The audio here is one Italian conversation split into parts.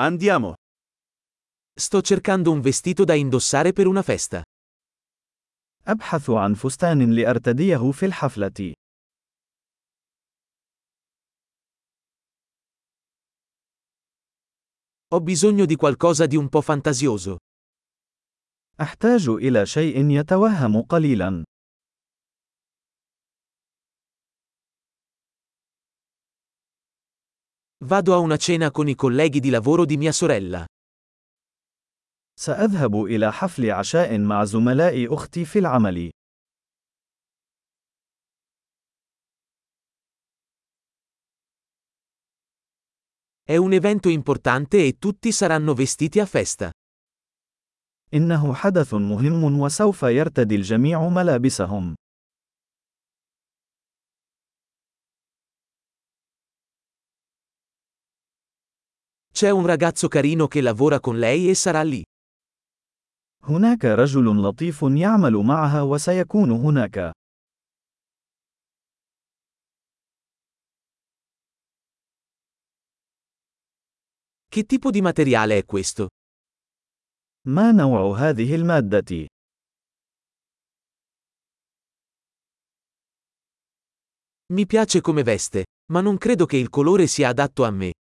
Andiamo. Sto cercando un vestito da indossare per una festa. أبحث عن فستان لأرتديه في الحفلة. Ho bisogno di qualcosa di un po' fantasioso. أحتاج إلى شيء يتوهم قليلا. Vado a una cena con i colleghi di lavoro di mia sorella. سأذهب إلى حفل عشاء مع زملاء أختي في العمل. È un evento importante e tutti saranno vestiti a festa. إنه حدث مهم وسوف يرتدي الجميع ملابسهم. C'è un ragazzo carino che lavora con lei e sarà lì. هناك رجل لطيف يعمل معها وسيكون هناك. Che tipo di materiale è questo? ما نوع هذه المادة؟ Mi piace come veste, ma non credo che il colore sia adatto a me.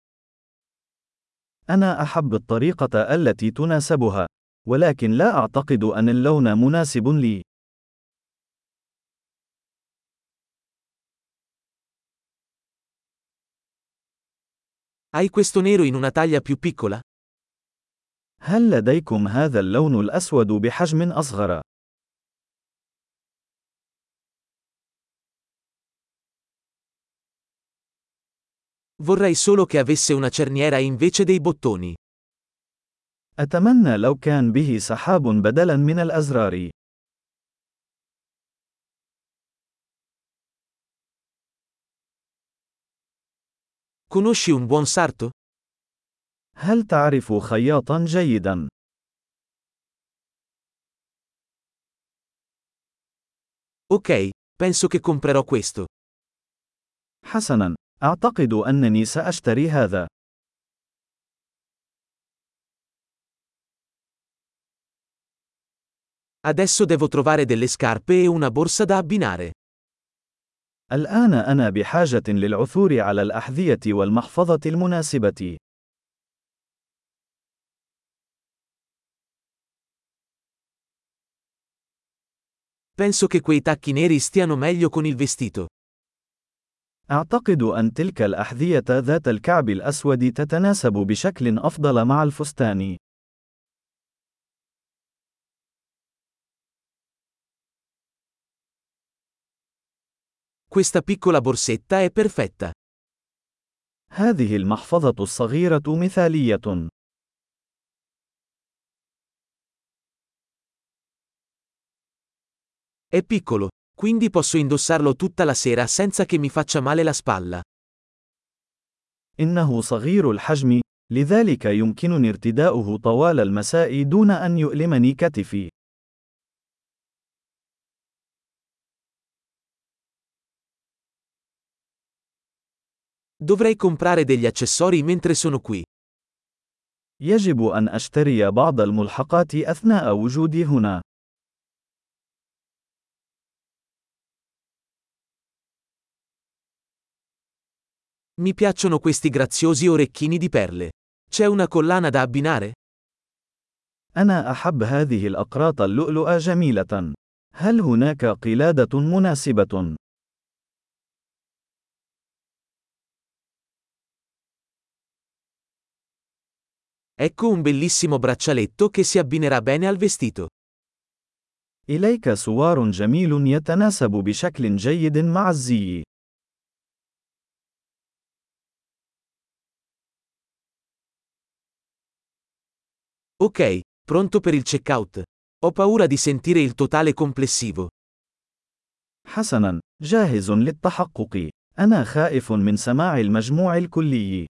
أنا أحب الطريقة التي تناسبها، ولكن لا أعتقد أن اللون مناسب لي. Hai questo nero in una taglia più piccola? هل لديكم هذا اللون الأسود بحجم أصغر؟ Vorrei solo che avesse una cerniera invece dei bottoni. أتمنى لو كان به سحاب بدلاً من الأزرار. Conosci un buon sarto? هل تعرف خياطاً جيداً؟ Ok, penso che comprerò questo. حسناً، أعتقد أنني سأشتري هذا. Adesso devo trovare delle scarpe e una borsa da abbinare. الآن أنا بحاجة للعثور على الأحذية والمحفظة المناسبة. Penso che quei tacchi neri stiano meglio con il vestito. أعتقد أن تلك الأحذية ذات الكعب الأسود تتناسب بشكل أفضل مع الفستان. Questa piccola borsetta è perfetta. هذه المحفظة الصغيرة مثالية. È piccolo, quindi posso indossarlo tutta la sera senza che mi faccia male la spalla. إنه صغير الحجم، لذلك يمكنني ارتداؤه طوال المساء دون أن يؤلمني كتفي. Dovrei comprare degli accessori mentre sono qui. يجب أن أشتري بعض الملحقات أثناء وجودي هنا. Mi piacciono questi graziosi orecchini di perle. C'è una collana da abbinare? أنا أحب هذه الأقراط اللؤلؤة جميلة. هل هناك قلادة مناسبة؟ Ecco un bellissimo braccialetto che si abbinerà bene al vestito. إليك سوار جميل يتناسب بشكل جيد مع الزي. Ok, pronto per il checkout. Ho paura di sentire il totale complessivo. حسناً، جاهز للتحقق. أنا خائف من سماع المجموع الكلي.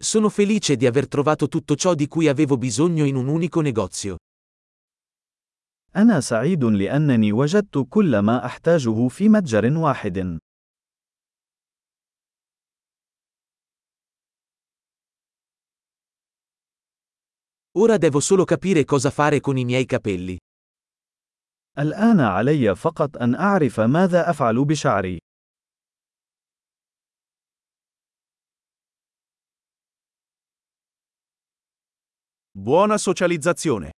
Sono felice di aver trovato tutto ciò di cui avevo bisogno in un unico negozio. أنا سعيد لأنني وجدت كل ما أحتاجه في متجر واحد. Ora devo solo capire cosa fare con i miei capelli. الآن علي فقط أن أعرف ماذا أفعل بشعري. Buona socializzazione!